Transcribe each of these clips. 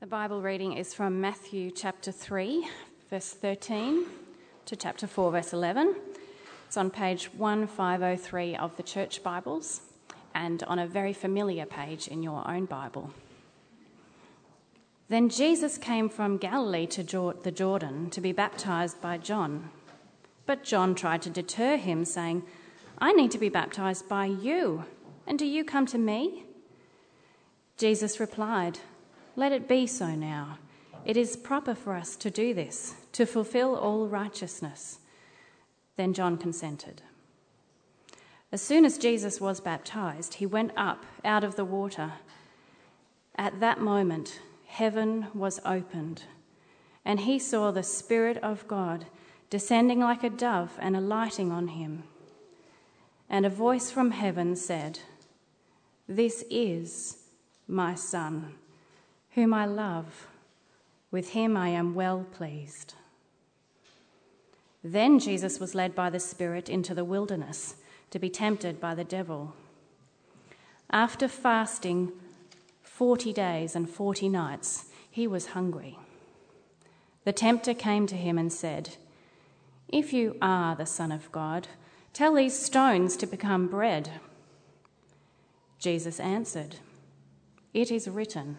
The Bible reading is from Matthew chapter 3, verse 13 to chapter 4, verse 11. It's on page 1503 of the Church Bibles and on a very familiar page in your own Bible. Then Jesus came from Galilee to the Jordan to be baptized by John. But John tried to deter him, saying, I need to be baptized by you, and do you come to me? Jesus replied, let it be so now. It is proper for us to do this, to fulfill all righteousness. Then John consented. As soon as Jesus was baptized, he went up out of the water. At that moment, heaven was opened, and he saw the Spirit of God descending like a dove and alighting on him. And a voice from heaven said, This is my Son whom I love. With him I am well pleased. Then Jesus was led by the Spirit into the wilderness to be tempted by the devil. After fasting 40 days and 40 nights, he was hungry. The tempter came to him and said, If you are the Son of God, tell these stones to become bread. Jesus answered, It is written,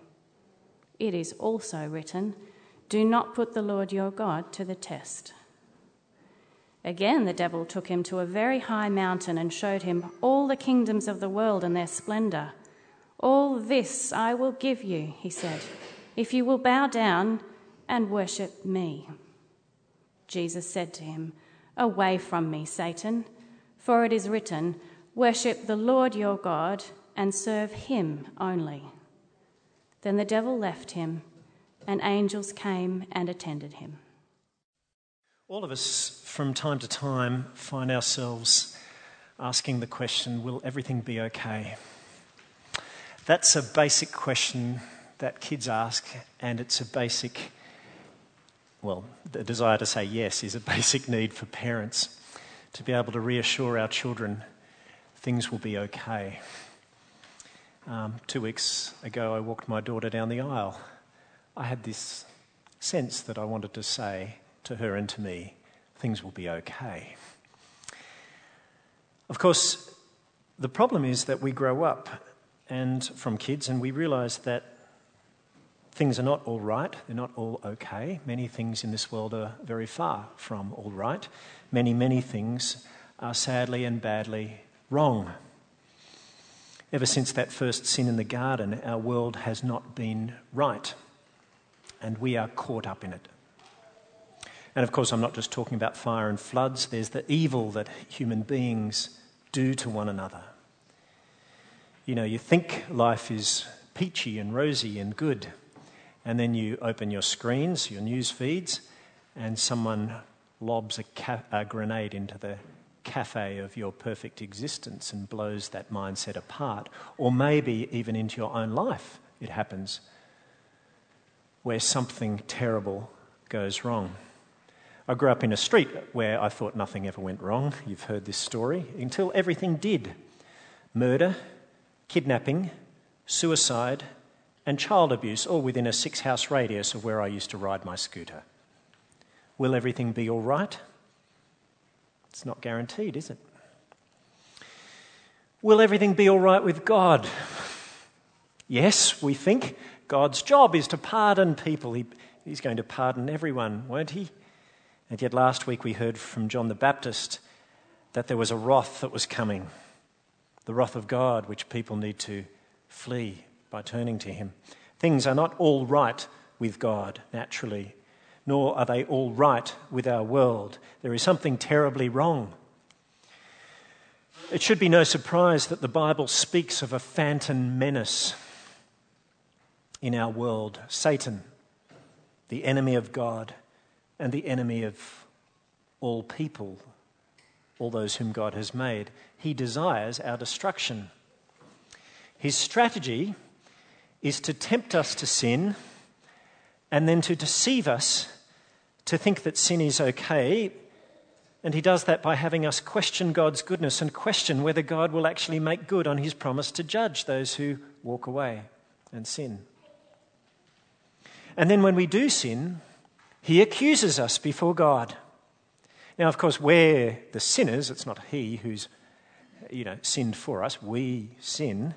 it is also written, Do not put the Lord your God to the test. Again, the devil took him to a very high mountain and showed him all the kingdoms of the world and their splendor. All this I will give you, he said, if you will bow down and worship me. Jesus said to him, Away from me, Satan, for it is written, Worship the Lord your God and serve him only. Then the devil left him, and angels came and attended him. All of us, from time to time, find ourselves asking the question Will everything be okay? That's a basic question that kids ask, and it's a basic, well, the desire to say yes is a basic need for parents to be able to reassure our children things will be okay. Um, two weeks ago, I walked my daughter down the aisle. I had this sense that I wanted to say to her and to me, things will be okay. Of course, the problem is that we grow up and from kids and we realize that things are not all right, they're not all okay. Many things in this world are very far from all right. Many, many things are sadly and badly wrong. Ever since that first sin in the garden, our world has not been right, and we are caught up in it. And of course, I'm not just talking about fire and floods, there's the evil that human beings do to one another. You know, you think life is peachy and rosy and good, and then you open your screens, your news feeds, and someone lobs a, ca- a grenade into the cafe of your perfect existence and blows that mindset apart. Or maybe even into your own life, it happens where something terrible goes wrong. I grew up in a street where I thought nothing ever went wrong. You've heard this story. Until everything did murder, kidnapping, suicide, and child abuse, all within a six house radius of where I used to ride my scooter. Will everything be all right? It's not guaranteed, is it? Will everything be all right with God? Yes, we think God's job is to pardon people. He, he's going to pardon everyone, won't he? And yet last week we heard from John the Baptist that there was a wrath that was coming the wrath of God, which people need to flee by turning to him. Things are not all right with God, naturally nor are they all right with our world. There is something terribly wrong. It should be no surprise that the Bible speaks of a phantom menace. in our world Satan, the enemy of God, and the enemy of all people, all those whom God has made. He desires our destruction. His strategy is to tempt us to sin and then to deceive us to think that sin is okay. And he does that by having us question God's goodness and question whether God will actually make good on his promise to judge those who walk away and sin. And then when we do sin, he accuses us before God. Now, of course, we're the sinners. It's not he who's, you know, sinned for us. We sin.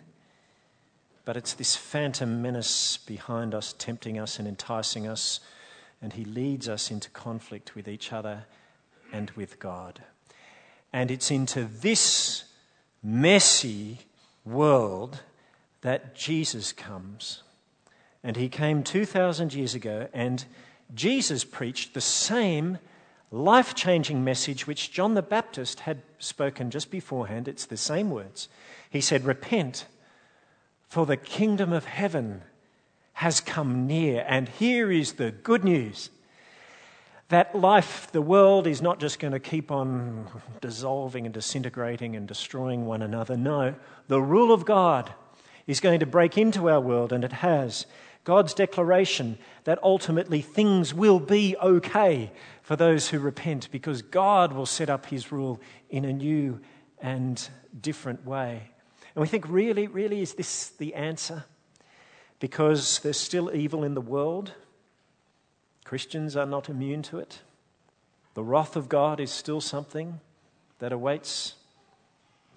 But it's this phantom menace behind us, tempting us and enticing us, and he leads us into conflict with each other and with God. And it's into this messy world that Jesus comes. And he came 2,000 years ago, and Jesus preached the same life changing message which John the Baptist had spoken just beforehand. It's the same words. He said, Repent for the kingdom of heaven has come near. And here is the good news that life, the world, is not just going to keep on dissolving and disintegrating and destroying one another. No, the rule of God is going to break into our world, and it has. God's declaration that ultimately things will be okay for those who repent because God will set up his rule in a new and different way. And we think, really, really, is this the answer? Because there's still evil in the world. Christians are not immune to it. The wrath of God is still something that awaits.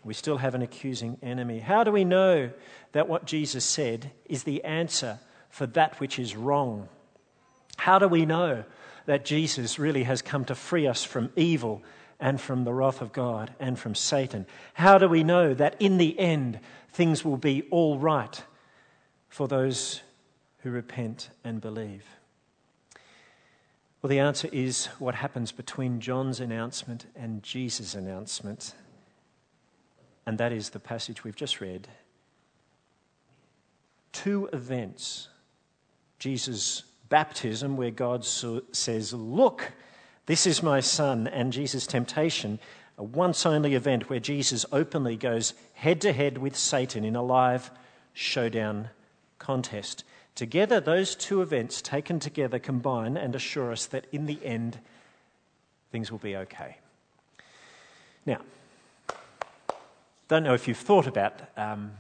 We still have an accusing enemy. How do we know that what Jesus said is the answer for that which is wrong? How do we know that Jesus really has come to free us from evil and from the wrath of God and from Satan? How do we know that in the end things will be all right for those who repent and believe? Well, the answer is what happens between John's announcement and Jesus' announcement, and that is the passage we've just read. Two events Jesus' baptism, where God says, Look, this is my son, and Jesus' temptation, a once only event where Jesus openly goes head to head with Satan in a live showdown contest. Together, those two events taken together combine and assure us that in the end, things will be okay. Now, don't know if you've thought about um,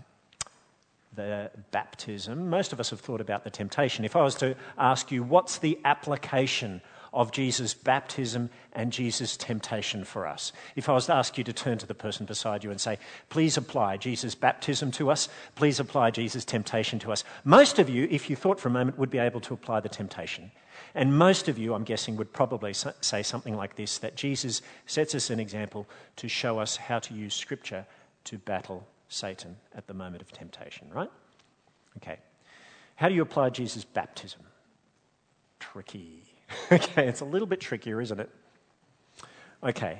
the baptism. Most of us have thought about the temptation. If I was to ask you, what's the application of Jesus' baptism and Jesus' temptation for us. If I was to ask you to turn to the person beside you and say, please apply Jesus' baptism to us, please apply Jesus' temptation to us, most of you, if you thought for a moment, would be able to apply the temptation. And most of you, I'm guessing, would probably say something like this that Jesus sets us an example to show us how to use Scripture to battle Satan at the moment of temptation, right? Okay. How do you apply Jesus' baptism? Tricky. okay, it's a little bit trickier, isn't it? Okay.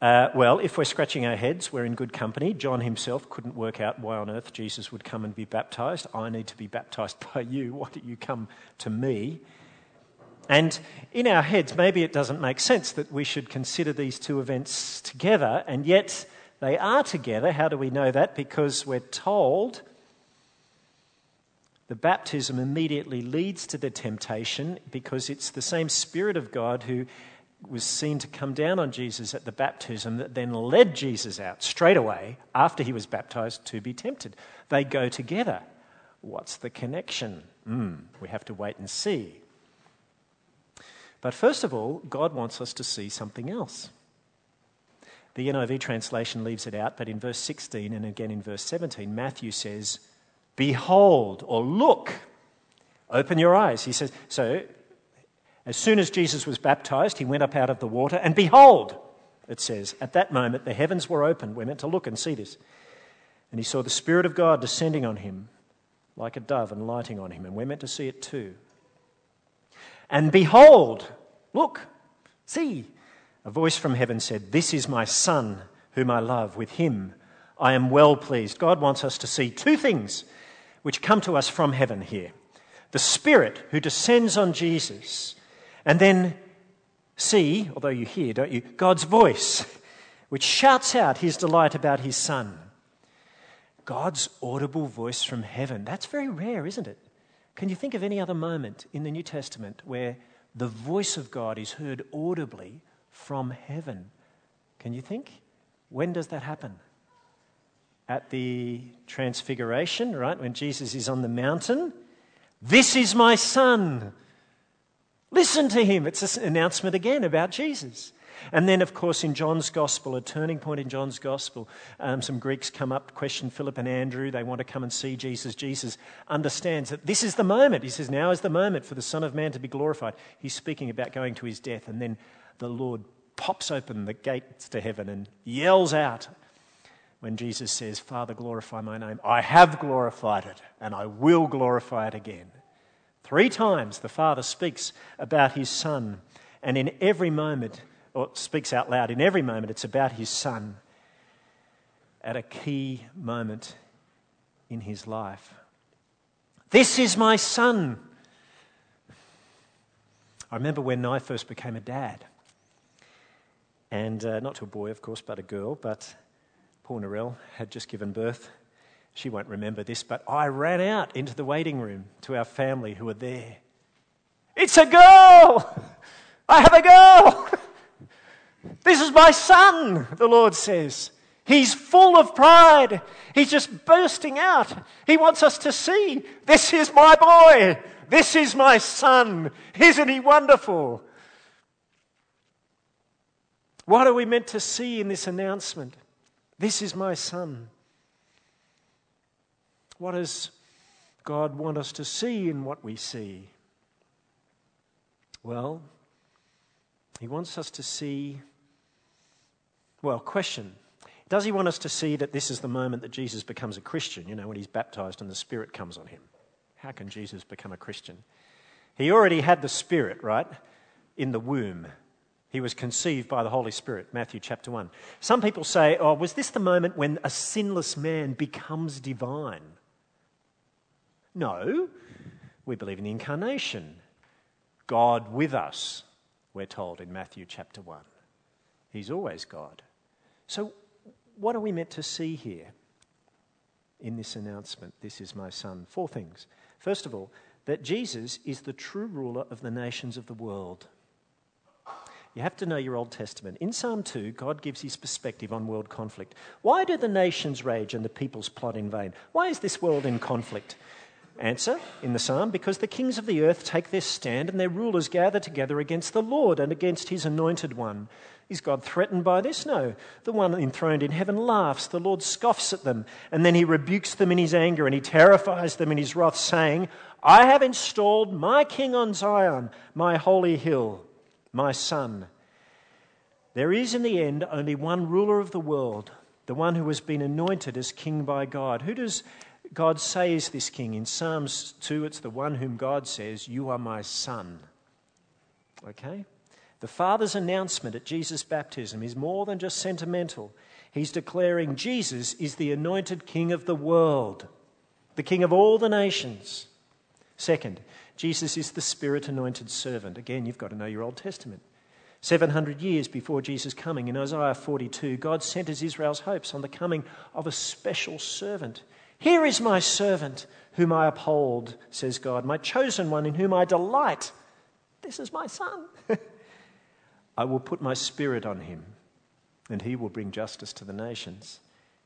Uh, well, if we're scratching our heads, we're in good company. John himself couldn't work out why on earth Jesus would come and be baptized. I need to be baptized by you. Why don't you come to me? And in our heads, maybe it doesn't make sense that we should consider these two events together, and yet they are together. How do we know that? Because we're told the baptism immediately leads to the temptation because it's the same Spirit of God who was seen to come down on Jesus at the baptism that then led Jesus out straight away after he was baptized to be tempted. They go together. What's the connection? Mm, we have to wait and see. But first of all, God wants us to see something else. The NIV translation leaves it out, but in verse 16 and again in verse 17, Matthew says, Behold, or look, open your eyes. He says, so as soon as Jesus was baptized, he went up out of the water, and behold, it says, at that moment the heavens were opened. We're meant to look and see this. And he saw the Spirit of God descending on him like a dove and lighting on him. And we're meant to see it too. And behold, look, see, a voice from heaven said, This is my Son, whom I love. With him I am well pleased. God wants us to see two things which come to us from heaven here. The Spirit who descends on Jesus, and then see, although you hear, don't you, God's voice, which shouts out his delight about his Son. God's audible voice from heaven. That's very rare, isn't it? Can you think of any other moment in the New Testament where the voice of God is heard audibly from heaven? Can you think? When does that happen? At the Transfiguration, right? When Jesus is on the mountain. This is my Son. Listen to him. It's an announcement again about Jesus. And then, of course, in John's Gospel, a turning point in John's Gospel, um, some Greeks come up, question Philip and Andrew. They want to come and see Jesus. Jesus understands that this is the moment. He says, Now is the moment for the Son of Man to be glorified. He's speaking about going to his death. And then the Lord pops open the gates to heaven and yells out when Jesus says, Father, glorify my name. I have glorified it, and I will glorify it again. Three times the Father speaks about his Son, and in every moment, or speaks out loud. In every moment, it's about his son at a key moment in his life. This is my son. I remember when I first became a dad, and uh, not to a boy, of course, but a girl, but poor Narelle had just given birth. She won't remember this, but I ran out into the waiting room to our family who were there. It's a girl! I have a girl! This is my son, the Lord says. He's full of pride. He's just bursting out. He wants us to see this is my boy. This is my son. Isn't he wonderful? What are we meant to see in this announcement? This is my son. What does God want us to see in what we see? Well, He wants us to see well, question Does he want us to see that this is the moment that Jesus becomes a Christian, you know, when he's baptized and the Spirit comes on him? How can Jesus become a Christian? He already had the Spirit, right, in the womb. He was conceived by the Holy Spirit, Matthew chapter 1. Some people say, oh, was this the moment when a sinless man becomes divine? No. We believe in the incarnation. God with us, we're told in Matthew chapter 1. He's always God. So, what are we meant to see here in this announcement? This is my son. Four things. First of all, that Jesus is the true ruler of the nations of the world. You have to know your Old Testament. In Psalm 2, God gives his perspective on world conflict. Why do the nations rage and the peoples plot in vain? Why is this world in conflict? Answer in the psalm because the kings of the earth take their stand and their rulers gather together against the Lord and against his anointed one. Is God threatened by this? No. The one enthroned in heaven laughs. The Lord scoffs at them, and then he rebukes them in his anger and he terrifies them in his wrath, saying, I have installed my king on Zion, my holy hill, my son. There is in the end only one ruler of the world, the one who has been anointed as king by God. Who does God say is this king? In Psalms 2, it's the one whom God says, You are my son. Okay? The Father's announcement at Jesus' baptism is more than just sentimental. He's declaring Jesus is the anointed King of the world, the King of all the nations. Second, Jesus is the Spirit anointed servant. Again, you've got to know your Old Testament. 700 years before Jesus' coming, in Isaiah 42, God centers Israel's hopes on the coming of a special servant. Here is my servant whom I uphold, says God, my chosen one in whom I delight. This is my son. I will put my spirit on him, and he will bring justice to the nations.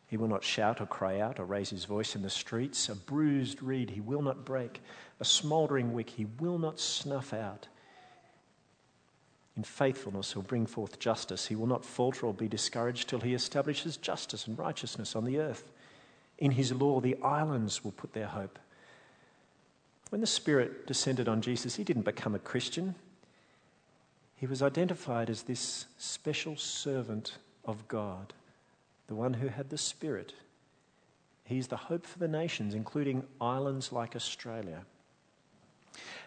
He will not shout or cry out or raise his voice in the streets. A bruised reed he will not break, a smouldering wick he will not snuff out. In faithfulness he'll bring forth justice. He will not falter or be discouraged till he establishes justice and righteousness on the earth. In his law the islands will put their hope. When the Spirit descended on Jesus, he didn't become a Christian. He was identified as this special servant of God, the one who had the Spirit. He's the hope for the nations, including islands like Australia.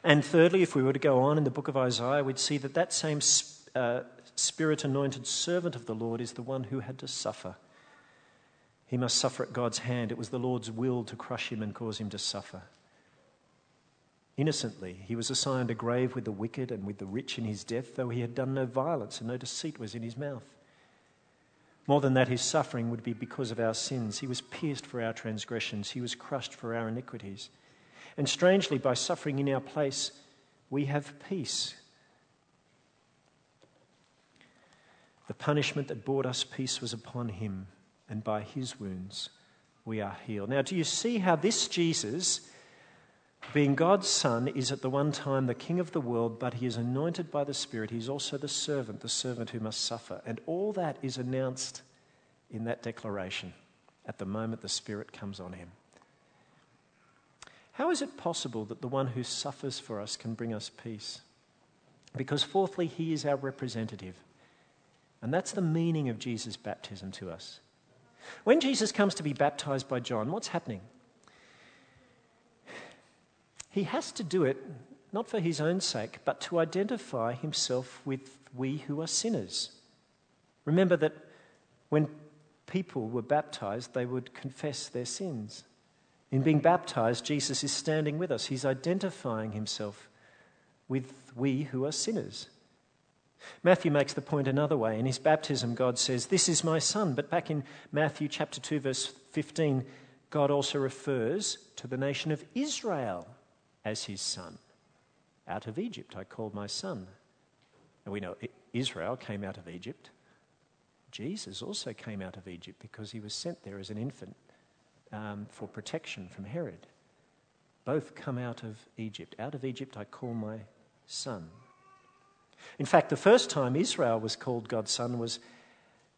And thirdly, if we were to go on in the book of Isaiah, we'd see that that same uh, spirit anointed servant of the Lord is the one who had to suffer. He must suffer at God's hand. It was the Lord's will to crush him and cause him to suffer. Innocently, he was assigned a grave with the wicked and with the rich in his death, though he had done no violence and no deceit was in his mouth. More than that, his suffering would be because of our sins. He was pierced for our transgressions, he was crushed for our iniquities. And strangely, by suffering in our place, we have peace. The punishment that brought us peace was upon him and by his wounds we are healed. Now, do you see how this Jesus, being God's Son, is at the one time the King of the world, but he is anointed by the Spirit. He's also the servant, the servant who must suffer. And all that is announced in that declaration at the moment the Spirit comes on him. How is it possible that the one who suffers for us can bring us peace? Because, fourthly, he is our representative. And that's the meaning of Jesus' baptism to us. When Jesus comes to be baptized by John, what's happening? He has to do it not for his own sake, but to identify himself with we who are sinners. Remember that when people were baptized, they would confess their sins. In being baptized, Jesus is standing with us. He's identifying himself with we who are sinners. Matthew makes the point another way. In his baptism, God says, This is my son. But back in Matthew chapter 2, verse 15, God also refers to the nation of Israel as his son. Out of Egypt I called my son. And we know Israel came out of Egypt. Jesus also came out of Egypt because he was sent there as an infant um, for protection from Herod. Both come out of Egypt. Out of Egypt I call my son. In fact, the first time Israel was called God's son was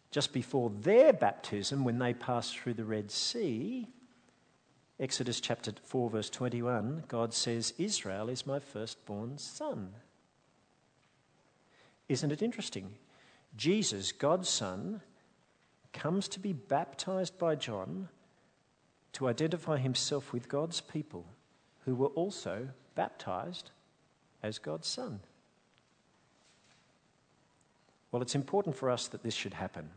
just before their baptism when they passed through the Red Sea. Exodus chapter 4, verse 21, God says, Israel is my firstborn son. Isn't it interesting? Jesus, God's Son, comes to be baptized by John to identify himself with God's people who were also baptized as God's Son. Well, it's important for us that this should happen.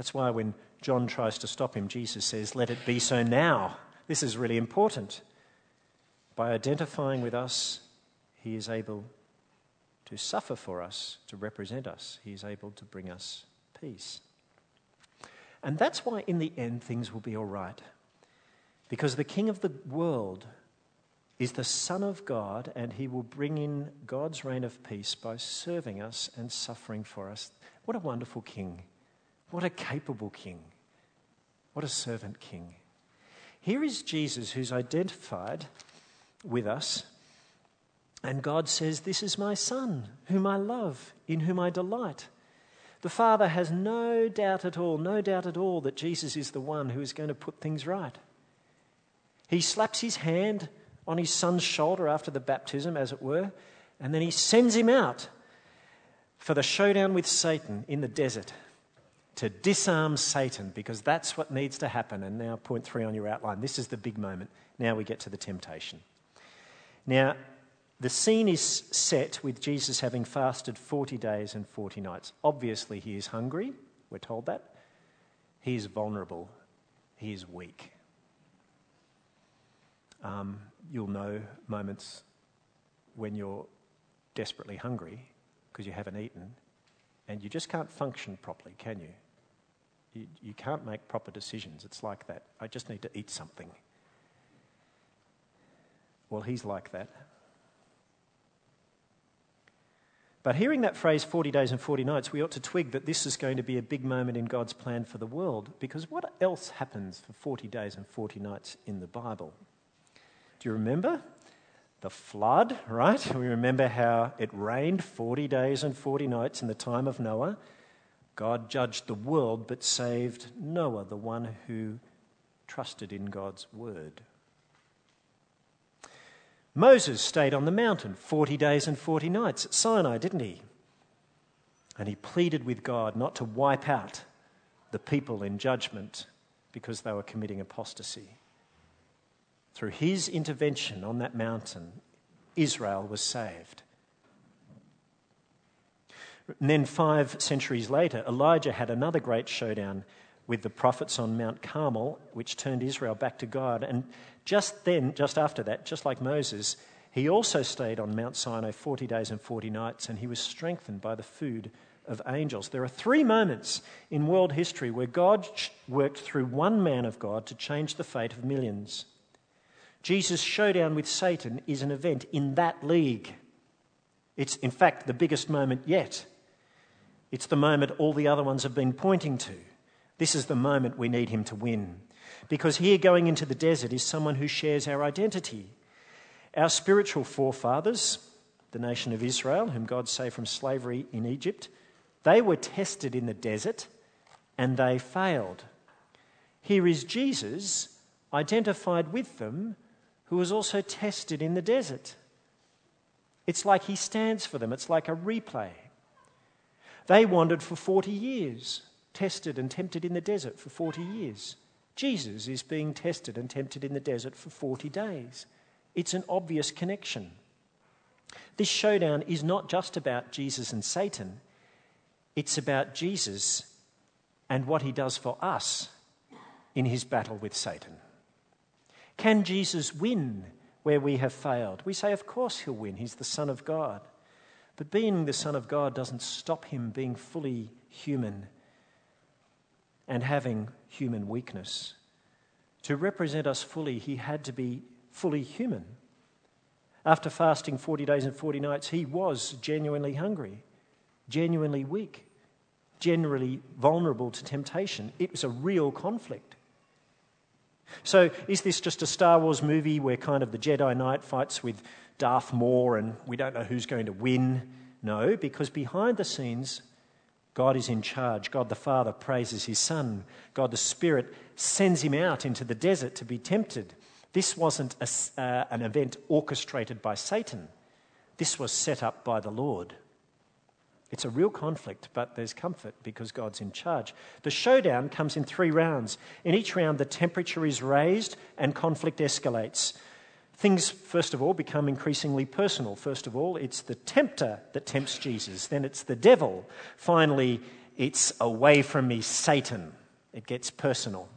That's why when John tries to stop him, Jesus says, Let it be so now. This is really important. By identifying with us, he is able to suffer for us, to represent us. He is able to bring us peace. And that's why, in the end, things will be all right. Because the King of the world is the Son of God, and he will bring in God's reign of peace by serving us and suffering for us. What a wonderful King! What a capable King! What a servant King! Here is Jesus who's identified with us and God says, This is my Son, whom I love, in whom I delight. The Father has no doubt at all, no doubt at all that Jesus is the one who is going to put things right. He slaps his hand on his son's shoulder after the baptism, as it were, and then he sends him out for the showdown with Satan in the desert to disarm Satan, because that's what needs to happen. And now, point three on your outline. This is the big moment. Now we get to the temptation. Now, the scene is set with Jesus having fasted 40 days and 40 nights. Obviously, he is hungry, we're told that. He is vulnerable, he is weak. Um, you'll know moments when you're desperately hungry because you haven't eaten and you just can't function properly, can you? you? You can't make proper decisions. It's like that. I just need to eat something. Well, he's like that. But hearing that phrase 40 days and 40 nights, we ought to twig that this is going to be a big moment in God's plan for the world because what else happens for 40 days and 40 nights in the Bible? Do you remember? The flood, right? We remember how it rained 40 days and 40 nights in the time of Noah. God judged the world but saved Noah, the one who trusted in God's word. Moses stayed on the mountain 40 days and 40 nights at Sinai, didn't he? And he pleaded with God not to wipe out the people in judgment because they were committing apostasy. Through his intervention on that mountain, Israel was saved. And then, five centuries later, Elijah had another great showdown with the prophets on Mount Carmel, which turned Israel back to God. And just then, just after that, just like Moses, he also stayed on Mount Sinai 40 days and 40 nights, and he was strengthened by the food of angels. There are three moments in world history where God worked through one man of God to change the fate of millions. Jesus' showdown with Satan is an event in that league. It's, in fact, the biggest moment yet. It's the moment all the other ones have been pointing to. This is the moment we need him to win. Because here, going into the desert, is someone who shares our identity. Our spiritual forefathers, the nation of Israel, whom God saved from slavery in Egypt, they were tested in the desert and they failed. Here is Jesus identified with them who was also tested in the desert. It's like he stands for them, it's like a replay. They wandered for 40 years, tested and tempted in the desert for 40 years. Jesus is being tested and tempted in the desert for 40 days. It's an obvious connection. This showdown is not just about Jesus and Satan, it's about Jesus and what he does for us in his battle with Satan. Can Jesus win where we have failed? We say, of course he'll win. He's the Son of God. But being the Son of God doesn't stop him being fully human and having human weakness. To represent us fully, he had to be fully human. After fasting 40 days and 40 nights, he was genuinely hungry, genuinely weak, generally vulnerable to temptation. It was a real conflict. So, is this just a Star Wars movie where kind of the Jedi Knight fights with Darth Maul and we don't know who's going to win? No, because behind the scenes, God is in charge. God the Father praises his Son. God the Spirit sends him out into the desert to be tempted. This wasn't a, uh, an event orchestrated by Satan, this was set up by the Lord. It's a real conflict, but there's comfort because God's in charge. The showdown comes in three rounds. In each round, the temperature is raised and conflict escalates. Things, first of all, become increasingly personal. First of all, it's the tempter that tempts Jesus. Then it's the devil. Finally, it's away from me, Satan. It gets personal.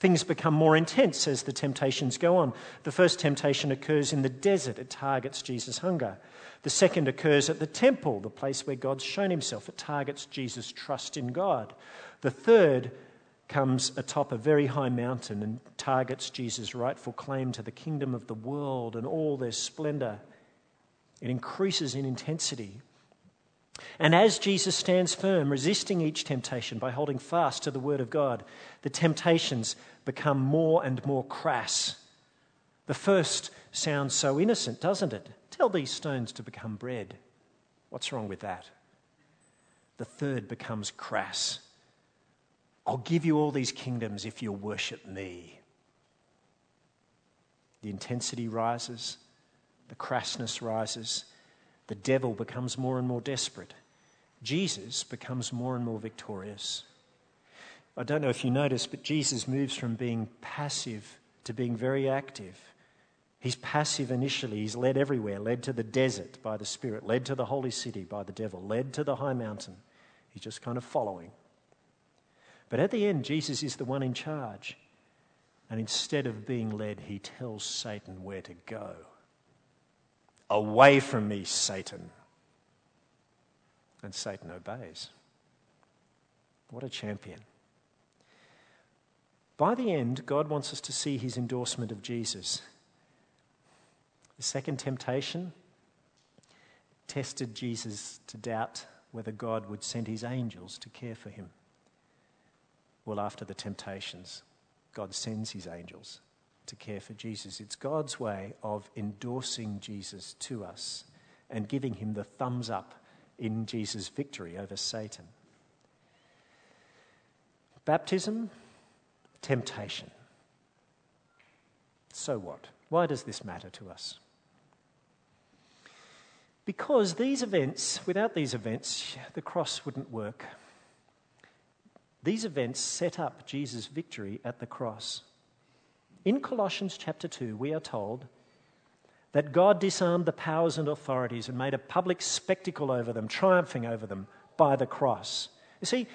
Things become more intense as the temptations go on. The first temptation occurs in the desert, it targets Jesus' hunger. The second occurs at the temple, the place where God's shown himself. It targets Jesus' trust in God. The third comes atop a very high mountain and targets Jesus' rightful claim to the kingdom of the world and all their splendor. It increases in intensity. And as Jesus stands firm, resisting each temptation by holding fast to the word of God, the temptations become more and more crass. The first sounds so innocent, doesn't it? Tell these stones to become bread. What's wrong with that? The third becomes crass. I'll give you all these kingdoms if you'll worship me. The intensity rises, the crassness rises, the devil becomes more and more desperate. Jesus becomes more and more victorious. I don't know if you noticed, but Jesus moves from being passive to being very active. He's passive initially. He's led everywhere, led to the desert by the Spirit, led to the holy city by the devil, led to the high mountain. He's just kind of following. But at the end, Jesus is the one in charge. And instead of being led, he tells Satan where to go. Away from me, Satan. And Satan obeys. What a champion. By the end, God wants us to see his endorsement of Jesus. The second temptation tested Jesus to doubt whether God would send his angels to care for him. Well, after the temptations, God sends his angels to care for Jesus. It's God's way of endorsing Jesus to us and giving him the thumbs up in Jesus' victory over Satan. Baptism, temptation. So what? Why does this matter to us? Because these events, without these events, the cross wouldn't work. These events set up Jesus' victory at the cross. In Colossians chapter 2, we are told that God disarmed the powers and authorities and made a public spectacle over them, triumphing over them by the cross. You see,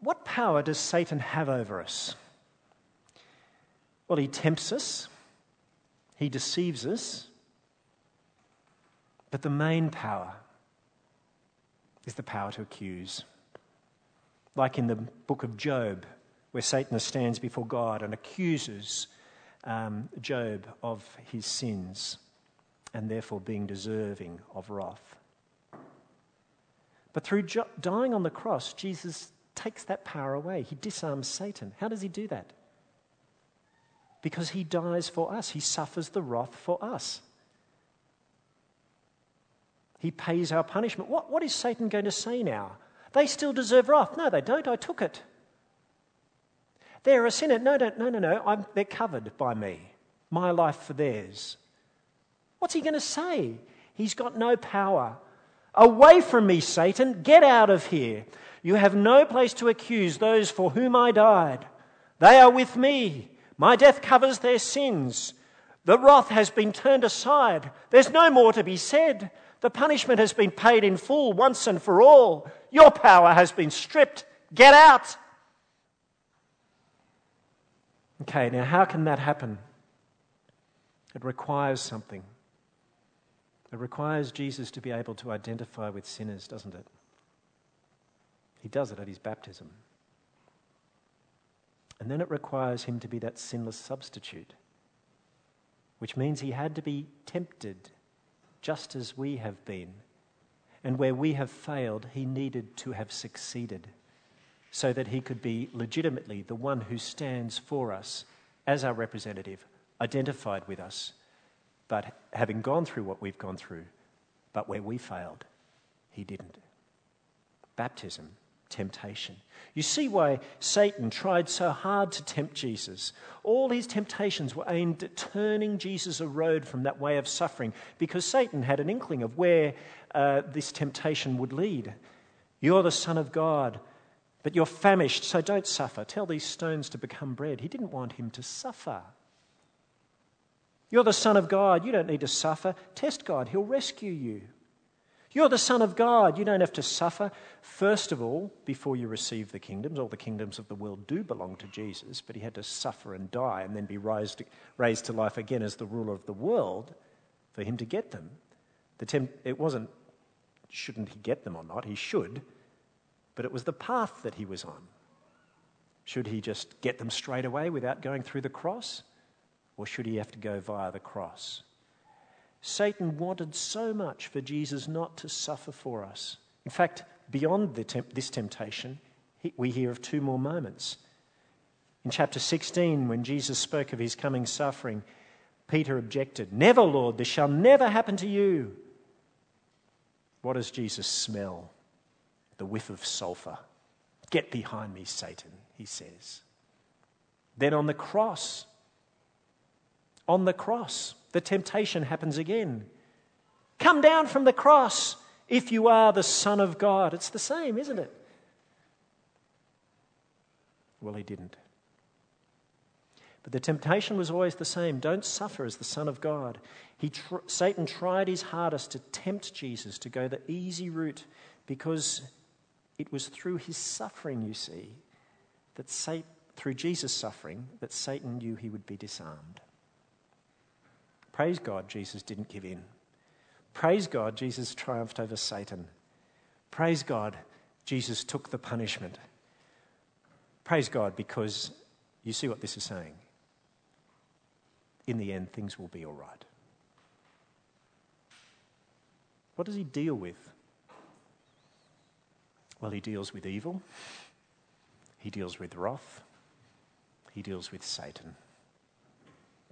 what power does Satan have over us? Well, he tempts us, he deceives us, but the main power is the power to accuse. Like in the book of Job, where Satan stands before God and accuses um, Job of his sins and therefore being deserving of wrath. But through jo- dying on the cross, Jesus takes that power away. He disarms Satan. How does he do that? Because he dies for us, he suffers the wrath for us. He pays our punishment. What, what is Satan going to say now? They still deserve wrath. No, they don't. I took it. They're a sinner. No, no, no, no, no. I'm, they're covered by me. My life for theirs. What's he going to say? He's got no power. Away from me, Satan. Get out of here. You have no place to accuse those for whom I died. They are with me. My death covers their sins. The wrath has been turned aside. There's no more to be said. The punishment has been paid in full once and for all. Your power has been stripped. Get out. Okay, now how can that happen? It requires something. It requires Jesus to be able to identify with sinners, doesn't it? He does it at his baptism. And then it requires him to be that sinless substitute, which means he had to be tempted just as we have been. And where we have failed, he needed to have succeeded so that he could be legitimately the one who stands for us as our representative, identified with us, but having gone through what we've gone through, but where we failed, he didn't. Baptism temptation. You see why Satan tried so hard to tempt Jesus. All his temptations were aimed at turning Jesus a road from that way of suffering because Satan had an inkling of where uh, this temptation would lead. You're the Son of God, but you're famished, so don't suffer. Tell these stones to become bread. He didn't want him to suffer. You're the Son of God. You don't need to suffer. Test God, He'll rescue you. You're the Son of God. You don't have to suffer. First of all, before you receive the kingdoms, all the kingdoms of the world do belong to Jesus, but he had to suffer and die and then be raised, raised to life again as the ruler of the world for him to get them. The temp- it wasn't, shouldn't he get them or not? He should, but it was the path that he was on. Should he just get them straight away without going through the cross? Or should he have to go via the cross? Satan wanted so much for Jesus not to suffer for us. In fact, beyond temp- this temptation, he, we hear of two more moments. In chapter 16, when Jesus spoke of his coming suffering, Peter objected, Never, Lord, this shall never happen to you. What does Jesus smell? The whiff of sulfur. Get behind me, Satan, he says. Then on the cross, on the cross, the temptation happens again. Come down from the cross if you are the Son of God. It's the same, isn't it? Well, he didn't. But the temptation was always the same don't suffer as the Son of God. He tr- Satan tried his hardest to tempt Jesus to go the easy route because it was through his suffering, you see, that Satan, through Jesus' suffering, that Satan knew he would be disarmed. Praise God, Jesus didn't give in. Praise God, Jesus triumphed over Satan. Praise God, Jesus took the punishment. Praise God, because you see what this is saying. In the end, things will be all right. What does he deal with? Well, he deals with evil, he deals with wrath, he deals with Satan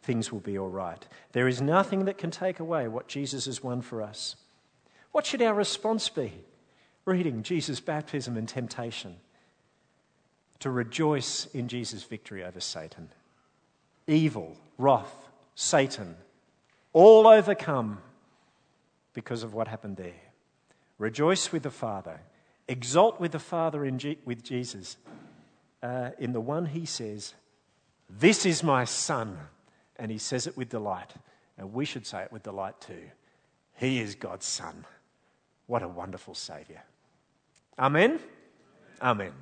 things will be all right. There is nothing that can take away what Jesus has won for us. What should our response be? Reading Jesus' baptism and temptation. To rejoice in Jesus' victory over Satan. Evil, wrath, Satan, all overcome because of what happened there. Rejoice with the Father. Exult with the Father in G- with Jesus uh, in the one he says, This is my Son and he says it with delight. And we should say it with delight too. He is God's Son. What a wonderful Saviour. Amen. Amen.